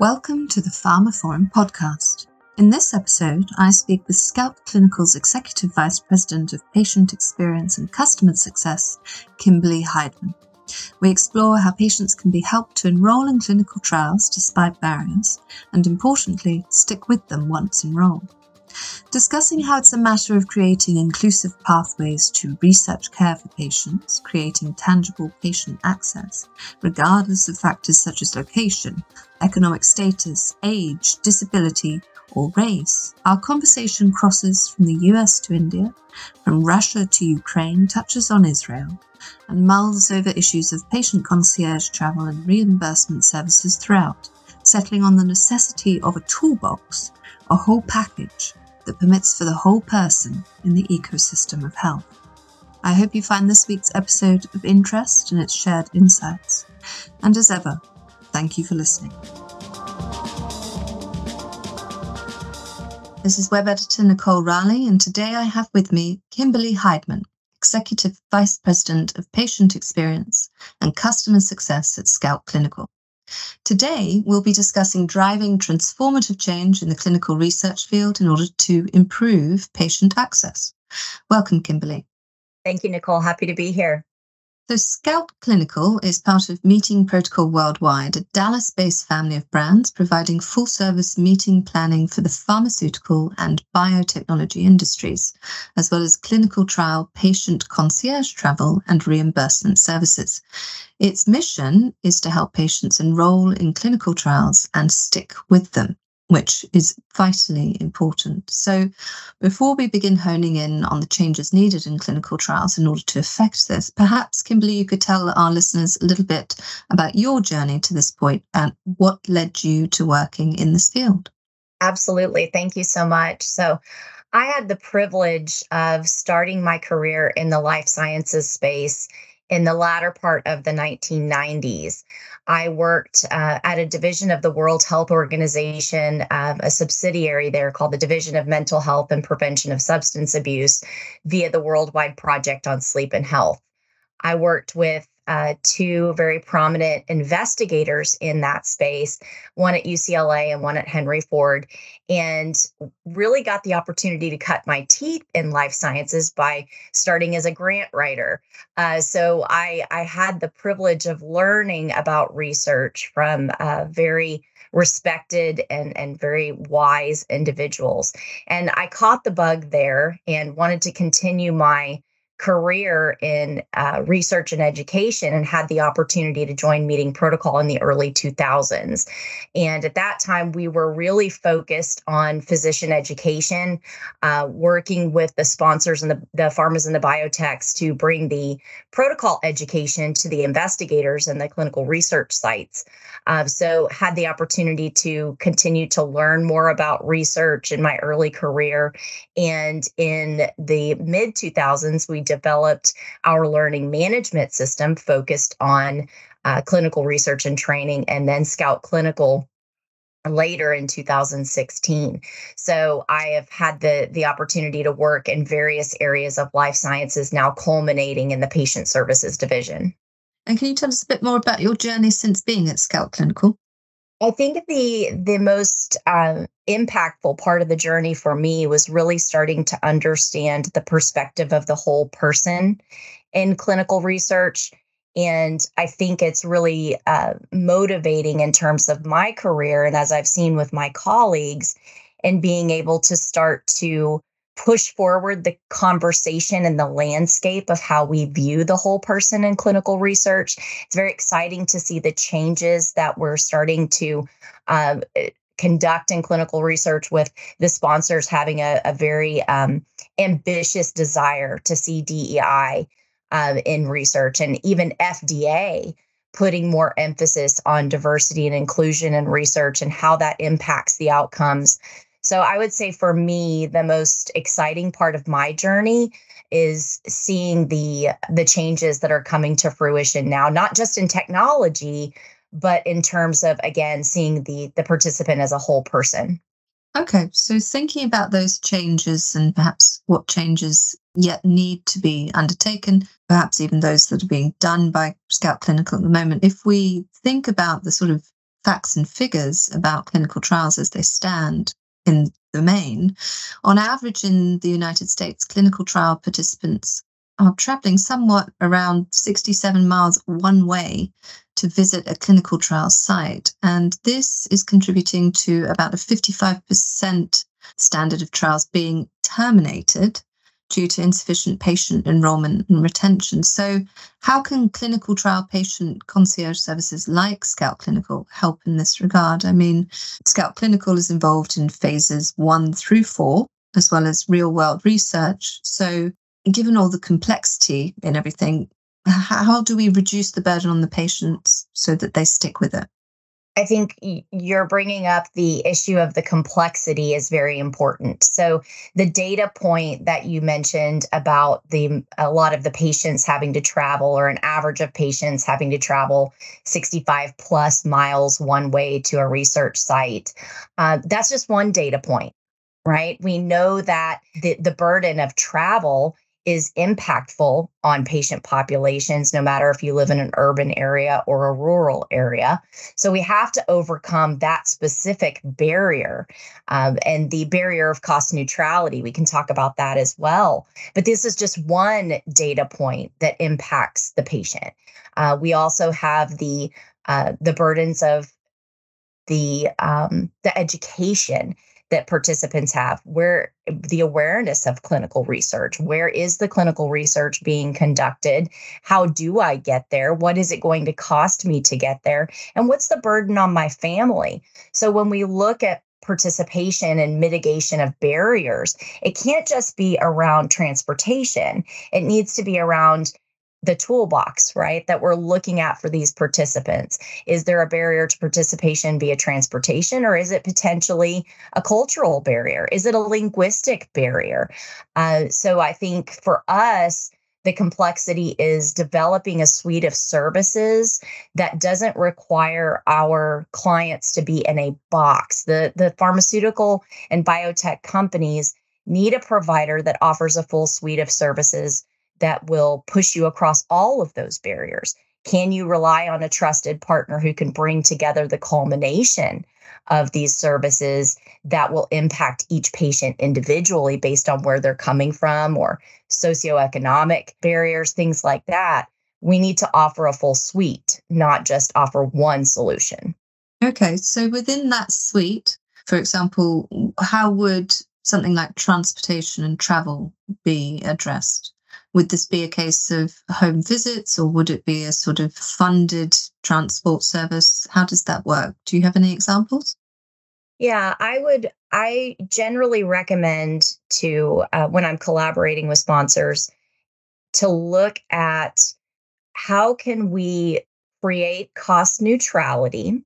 Welcome to the pharmaphorum podcast. In this episode, I speak with Scout Clinical's Executive Vice President of Patient Experience and Customer Success, KimberLee Heidmann. We explore how patients can be helped to enroll in clinical trials despite barriers, and importantly, stick with them once enrolled discussing how it's a matter of creating inclusive pathways to research care for patients, creating tangible patient access, regardless of factors such as location, economic status, age, disability, or race. Our conversation crosses from the US to India, from Russia to Ukraine, touches on Israel, and mulls over issues of patient concierge travel and reimbursement services throughout, settling on the necessity of a toolbox, a whole package that permits for the whole person in the ecosystem of health. I hope you find this week's episode of interest and its shared insights. And as ever, thank you for listening. This is web editor Nicole Raleigh, and today I have with me KimberLee Heidmann, Executive Vice President of Patient Experience and Customer Success at Scout Clinical. Today, we'll be discussing driving transformative change in the clinical research field in order to improve patient access. Welcome, KimberLee. Thank you, Nicole. Happy to be here. So, Scout Clinical is part of Meeting Protocol Worldwide, a Dallas based family of brands providing full service meeting planning for the pharmaceutical and biotechnology industries, as well as clinical trial patient concierge travel and reimbursement services. Its mission is to help patients enroll in clinical trials and stick with them which is vitally important. So, before we begin honing in on the changes needed in clinical trials in order to affect this, perhaps, KimberLee, you could tell our listeners a little bit about your journey to this point and what led you to working in this field. Absolutely. Thank you so much. So, I had the privilege of starting my career in the life sciences space in the latter part of the 1990s. I worked uh, at a division of the World Health Organization, uh, a subsidiary there called the Division of Mental Health and Prevention of Substance Abuse via the Worldwide Project on Sleep and Health. I worked with uh, two very prominent investigators in that space, one at UCLA and one at Henry Ford, and really got the opportunity to cut my teeth in life sciences by starting as a grant writer. Uh, so I, I had the privilege of learning about research from uh, very respected and and very wise individuals and i caught the bug there and wanted to continue my career in uh, research and education and had the opportunity to join Meeting Protocol in the early 2000s. And at that time, we were really focused on physician education, uh, working with the sponsors and the, the pharmas and the biotechs to bring the protocol education to the investigators and the clinical research sites. Uh, so, had the opportunity to continue to learn more about research in my early career. And in the mid 2000s, we developed our learning management system focused on uh, clinical research and training, and then Scout Clinical later in 2016 so i have had the the opportunity to work in various areas of life sciences now culminating in the patient services division. And can you tell us a bit more about your journey since being at scout clinical I think the the most uh, impactful part of the journey for me was really starting to understand the perspective of the whole person in clinical research, and I think it's really uh, motivating in terms of my career and as I've seen with my colleagues, and being able to start to push forward the conversation and the landscape of how we view the whole person in clinical research. It's very exciting to see the changes that we're starting to um, conduct in clinical research with the sponsors having a, a very um, ambitious desire to see DEI um, in research and even FDA putting more emphasis on diversity and inclusion in research and how that impacts the outcomes so I would say for me, the most exciting part of my journey is seeing the the changes that are coming to fruition now, not just in technology, but in terms of again seeing the the participant as a whole person. Okay, so thinking about those changes and perhaps what changes yet need to be undertaken, perhaps even those that are being done by Scout Clinical at the moment, if we think about the sort of facts and figures about clinical trials as they stand in the main, on average in the United States, clinical trial participants are traveling somewhat around 67 miles one way to visit a clinical trial site. And this is contributing to about a 55% standard of trials being terminated due to insufficient patient enrollment and retention. So, how can clinical trial patient concierge services like Scout Clinical help in this regard? I mean, Scout Clinical is involved in phases one through four, as well as real world research. So, given all the complexity in everything, how do we reduce the burden on the patients so that they stick with it? I think you're bringing up the issue of the complexity is very important. So the data point that you mentioned about the a lot of the patients having to travel or an average of patients having to travel 65 plus miles one way to a research site, uh, that's just one data point, right? We know that the, the burden of travel is impactful on patient populations, no matter if you live in an urban area or a rural area. So we have to overcome that specific barrier um, and the barrier of cost neutrality. We can talk about that as well. But this is just one data point that impacts the patient. Uh, we also have the uh, the burdens of the um, the education that participants have? Where the awareness of clinical research. Where is the clinical research being conducted? How do i get there? What is it going to cost me to get there? And what's the burden on my family? So when we look at participation and mitigation of barriers it can't just be around transportation. It needs to be around the toolbox, right, that we're looking at for these participants. Is there a barrier to participation via transportation, or is it potentially a cultural barrier? Is it a linguistic barrier? Uh, so I think for us, the complexity is developing a suite of services that doesn't require our clients to be in a box. The, the pharmaceutical and biotech companies need a provider that offers a full suite of services that will push you across all of those barriers? Can you rely on a trusted partner who can bring together the culmination of these services that will impact each patient individually based on where they're coming from or socioeconomic barriers, things like that? We need to offer a full suite, not just offer one solution. Okay, so within that suite, for example, how would something like transportation and travel be addressed? Would this be a case of home visits or would it be a sort of funded transport service? How does that work? Do you have any examples? Yeah, I would. I generally recommend to, uh, when I'm collaborating with sponsors, to look at how can we create cost neutrality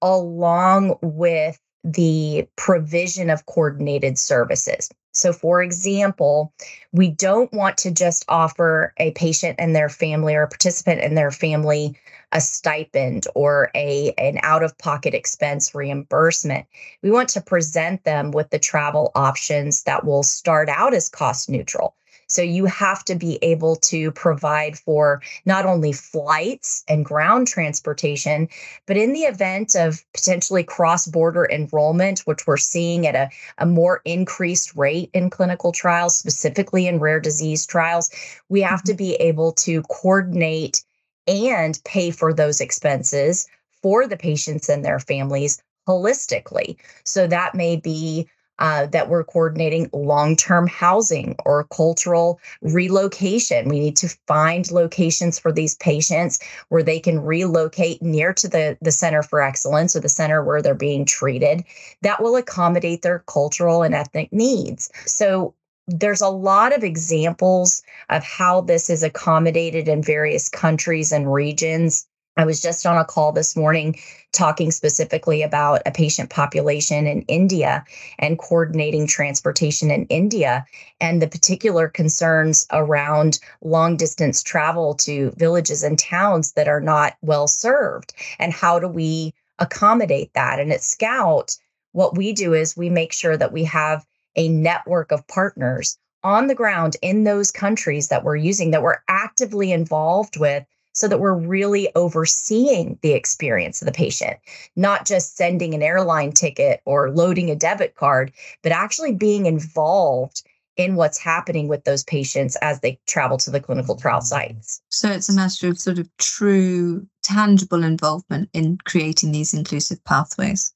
along with the provision of coordinated services. So, for example, we don't want to just offer a patient and their family or a participant and their family a stipend or a an out of pocket expense reimbursement. We want to present them with the travel options that will start out as cost neutral. So you have to be able to provide for not only flights and ground transportation, but in the event of potentially cross border enrollment, which we're seeing at a, a more increased rate in clinical trials, specifically in rare disease trials, we have to mm-hmm. be able to coordinate and pay for those expenses for the patients and their families holistically. So that may be uh, that we're coordinating long term housing or cultural relocation. We need to find locations for these patients where they can relocate near to the, the Center for Excellence or the center where they're being treated that will accommodate their cultural and ethnic needs. So there's a lot of examples of how this is accommodated in various countries and regions. I was just on a call this morning talking specifically about a patient population in India and coordinating transportation in India and the particular concerns around long distance travel to villages and towns that are not well served. And how do we accommodate that? And at Scout, what we do is we make sure that we have a network of partners on the ground in those countries that we're using that we're actively involved with so that we're really overseeing the experience of the patient, not just sending an airline ticket or loading a debit card, but actually being involved in what's happening with those patients as they travel to the clinical trial sites. So it's a matter of sort of true, tangible involvement in creating these inclusive pathways.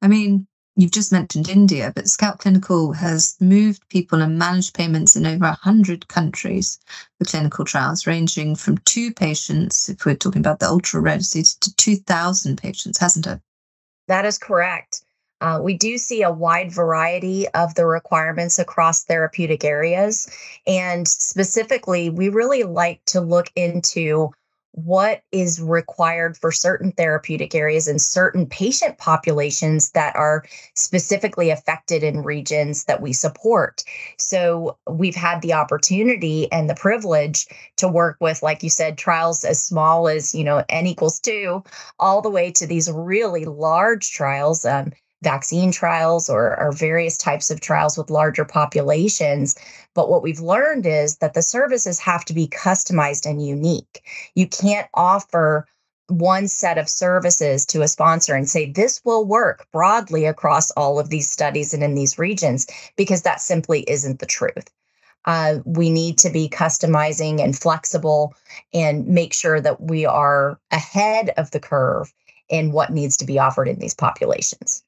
I mean, you've just mentioned India, but Scout Clinical has moved people and managed payments in over 100 countries for clinical trials, ranging from two patients, if we're talking about the ultra rare disease, to 2,000 patients, hasn't it? That is correct. Uh, we do see a wide variety of the requirements across therapeutic areas. And specifically, we really like to look into what is required for certain therapeutic areas and certain patient populations that are specifically affected in regions that we support. So we've had the opportunity and the privilege to work with, like you said, trials as small as, you know, N equals two, all the way to these really large trials. Um, vaccine trials or, or various types of trials with larger populations. But what we've learned is that the services have to be customized and unique. You can't offer one set of services to a sponsor and say this will work broadly across all of these studies and in these regions because that simply isn't the truth. Uh, we need to be customizing and flexible and make sure that we are ahead of the curve in what needs to be offered in these populations.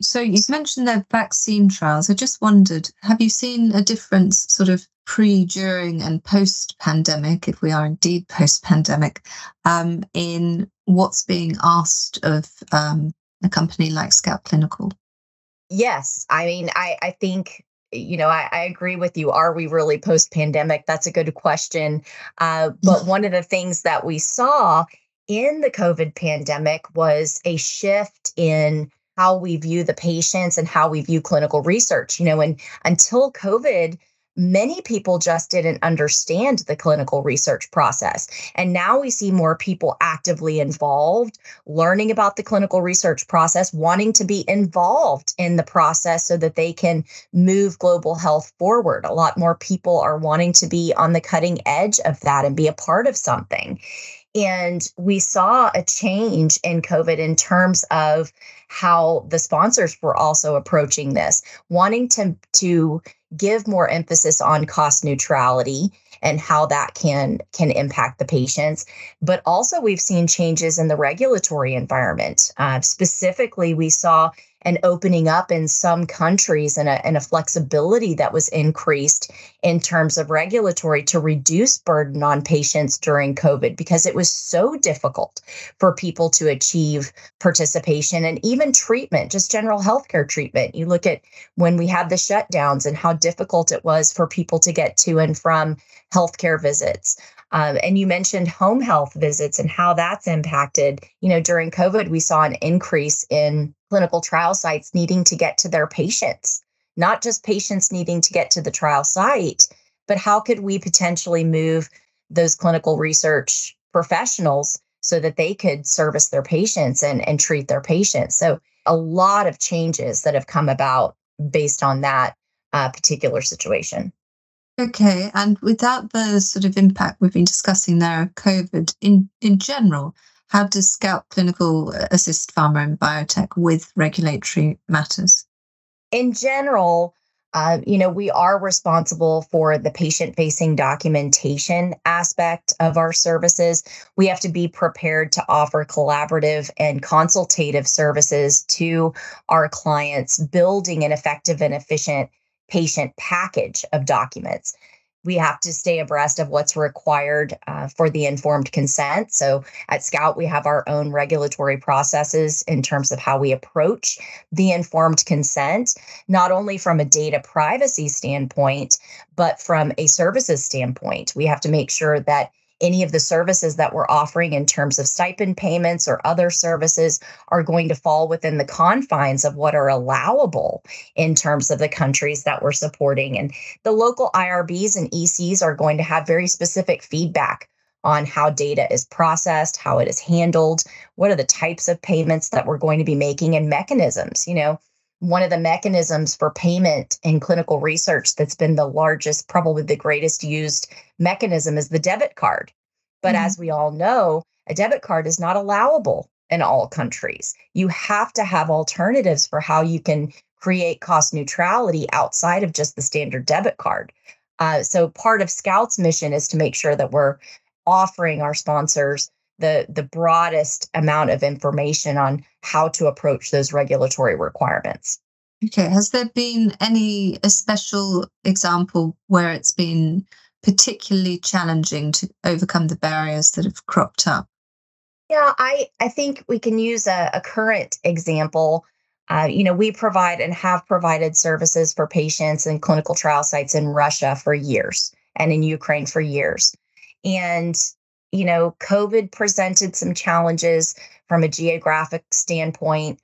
So you've mentioned the vaccine trials. I just wondered, have you seen a difference sort of pre, during, and post pandemic, if we are indeed post pandemic, um, in what's being asked of um, a company like Scout Clinical? Yes. I mean, I, I think you know, I, I, agree with you. Are we really post pandemic? That's a good question. Uh, but one of the things that we saw in the COVID pandemic was a shift in how we view the patients and how we view clinical research. You know, and until COVID, many people just didn't understand the clinical research process. And now we see more people actively involved, learning about the clinical research process, wanting to be involved in the process so that they can move global health forward. A lot more people are wanting to be on the cutting edge of that and be a part of something. And we saw a change in COVID in terms of how the sponsors were also approaching this, wanting to, to give more emphasis on cost neutrality and how that can can impact the patients. But also we've seen changes in the regulatory environment. Uh, specifically we saw and opening up in some countries and a, and a flexibility that was increased in terms of regulatory to reduce burden on patients during COVID because it was so difficult for people to achieve participation and even treatment, just general healthcare treatment. You look at when we had the shutdowns and how difficult it was for people to get to and from healthcare visits. Um, and you mentioned home health visits and how that's impacted. You know, during COVID, we saw an increase in clinical trial sites needing to get to their patients, not just patients needing to get to the trial site, but how could we potentially move those clinical research professionals so that they could service their patients and, and treat their patients? So, a lot of changes that have come about based on that uh, particular situation. Okay, and without the sort of impact we've been discussing there of COVID in, in general, how does Scout Clinical assist pharma and biotech with regulatory matters? In general, uh, you know, we are responsible for the patient facing documentation aspect of our services. We have to be prepared to offer collaborative and consultative services to our clients, building an effective and efficient patient package of documents. We have to stay abreast of what's required uh, for the informed consent. So at Scout, we have our own regulatory processes in terms of how we approach the informed consent, not only from a data privacy standpoint, but from a services standpoint. We have to make sure that any of the services that we're offering in terms of stipend payments or other services are going to fall within the confines of what are allowable in terms of the countries that we're supporting. And the local IRBs and ECs are going to have very specific feedback on how data is processed, how it is handled, what are the types of payments that we're going to be making and mechanisms. You know, one of the mechanisms for payment in clinical research that's been the largest, probably the greatest used mechanism is the debit card. But mm-hmm. as we all know, a debit card is not allowable in all countries. You have to have alternatives for how you can create cost neutrality outside of just the standard debit card. Uh, so part of Scout's mission is to make sure that we're offering our sponsors the the broadest amount of information on how to approach those regulatory requirements. Okay, has there been any a special example where it's been particularly challenging to overcome the barriers that have cropped up? Yeah, I I think we can use a, a current example. Uh, you know, we provide and have provided services for patients in clinical trial sites in Russia for years and in Ukraine for years. And you know, COVID presented some challenges from a geographic standpoint.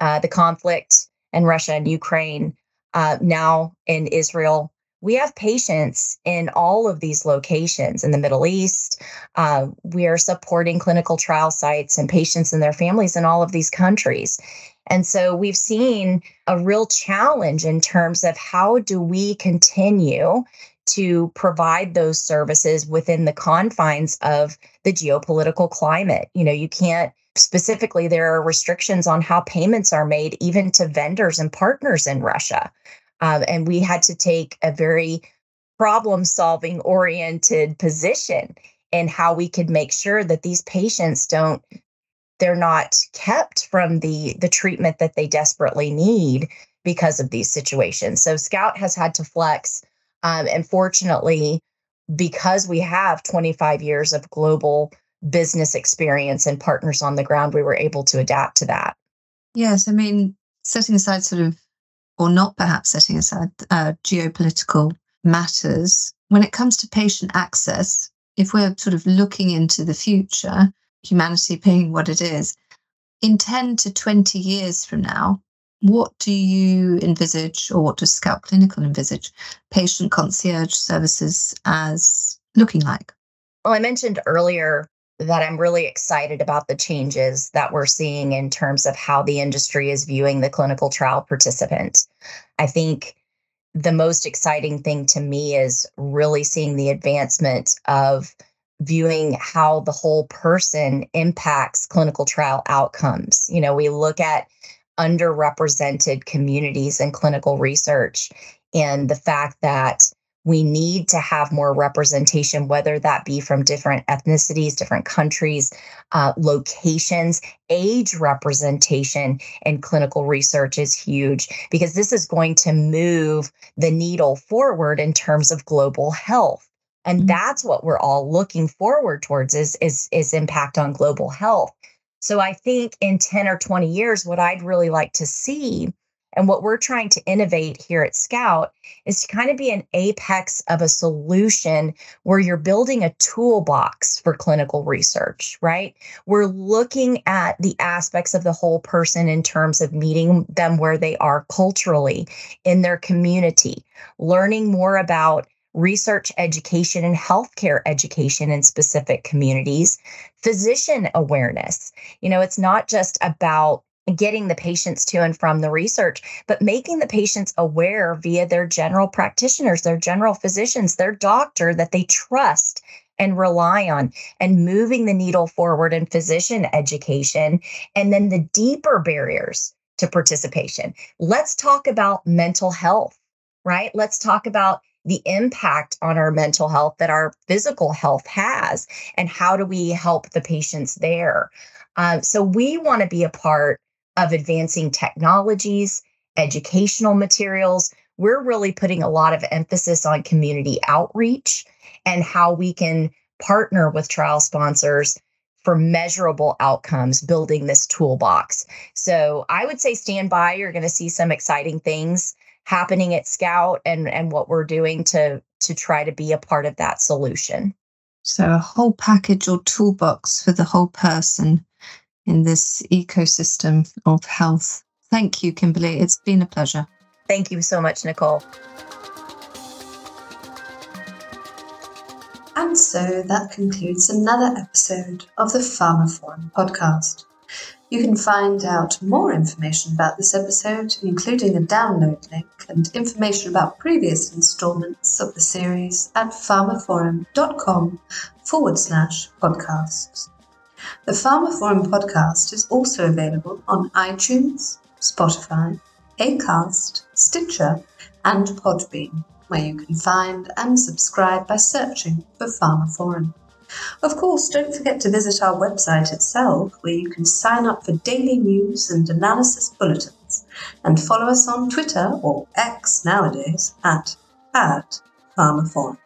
Uh, the conflict in Russia and Ukraine, uh, now in Israel. We have patients in all of these locations in the Middle East. Uh, we are supporting clinical trial sites and patients and their families in all of these countries. And so we've seen a real challenge in terms of how do we continue to provide those services within the confines of the geopolitical climate. You know, you can't specifically, there are restrictions on how payments are made, even to vendors and partners in Russia. Um, and we had to take a very problem solving oriented position in how we could make sure that these patients don't they're not kept from the the treatment that they desperately need because of these situations so scout has had to flex um, and fortunately, because we have 25 years of global business experience and partners on the ground, we were able to adapt to that. Yes, I mean, setting aside sort of, or not perhaps setting aside uh, geopolitical matters, when it comes to patient access, if we're sort of looking into the future, humanity being what it is, in 10 to 20 years from now, what do you envisage, or what does Scout Clinical envisage patient concierge services as looking like? Well, I mentioned earlier that I'm really excited about the changes that we're seeing in terms of how the industry is viewing the clinical trial participant. I think the most exciting thing to me is really seeing the advancement of viewing how the whole person impacts clinical trial outcomes. You know, we look at underrepresented communities in clinical research and the fact that we need to have more representation, whether that be from different ethnicities, different countries, uh, locations, age representation in clinical research is huge because this is going to move the needle forward in terms of global health. And mm-hmm. that's what we're all looking forward towards is, is, is impact on global health. So I think in 10 or 20 years, what I'd really like to see and what we're trying to innovate here at Scout is to kind of be an apex of a solution where you're building a toolbox for clinical research, right? We're looking at the aspects of the whole person in terms of meeting them where they are culturally in their community, learning more about research education and healthcare education in specific communities, physician awareness. You know, it's not just about getting the patients to and from the research, but making the patients aware via their general practitioners, their general physicians, their doctor that they trust and rely on, and moving the needle forward in physician education. And then the deeper barriers to participation. Let's talk about mental health, right? Let's talk about the impact on our mental health that our physical health has and how do we help the patients there uh, so we want to be a part of advancing technologies educational materials we're really putting a lot of emphasis on community outreach and how we can partner with trial sponsors for measurable outcomes building this toolbox. So I would say stand by. You're going to see some exciting things happening at Scout and and what we're doing to to try to be a part of that solution. So a whole package or toolbox for the whole person in this ecosystem of health. Thank you, KimberLee. It's been a pleasure. Thank you so much, Nicole. And so that concludes another episode of the pharmaphorum podcast. You can find out more information about this episode, including a download link and information about previous installments of the series at pharmaphorum.com forward slash podcasts. The pharmaphorum podcast is also available on iTunes, Spotify, Acast, Stitcher, and Podbean, where you can find and subscribe by searching for pharmaphorum. Of course, don't forget to visit our website itself, where you can sign up for daily news and analysis bulletins, and follow us on Twitter, or X nowadays, at, at Forum.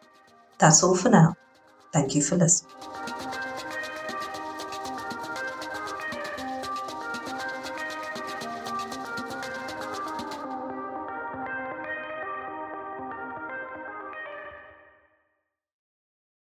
That's all for now. Thank you for listening.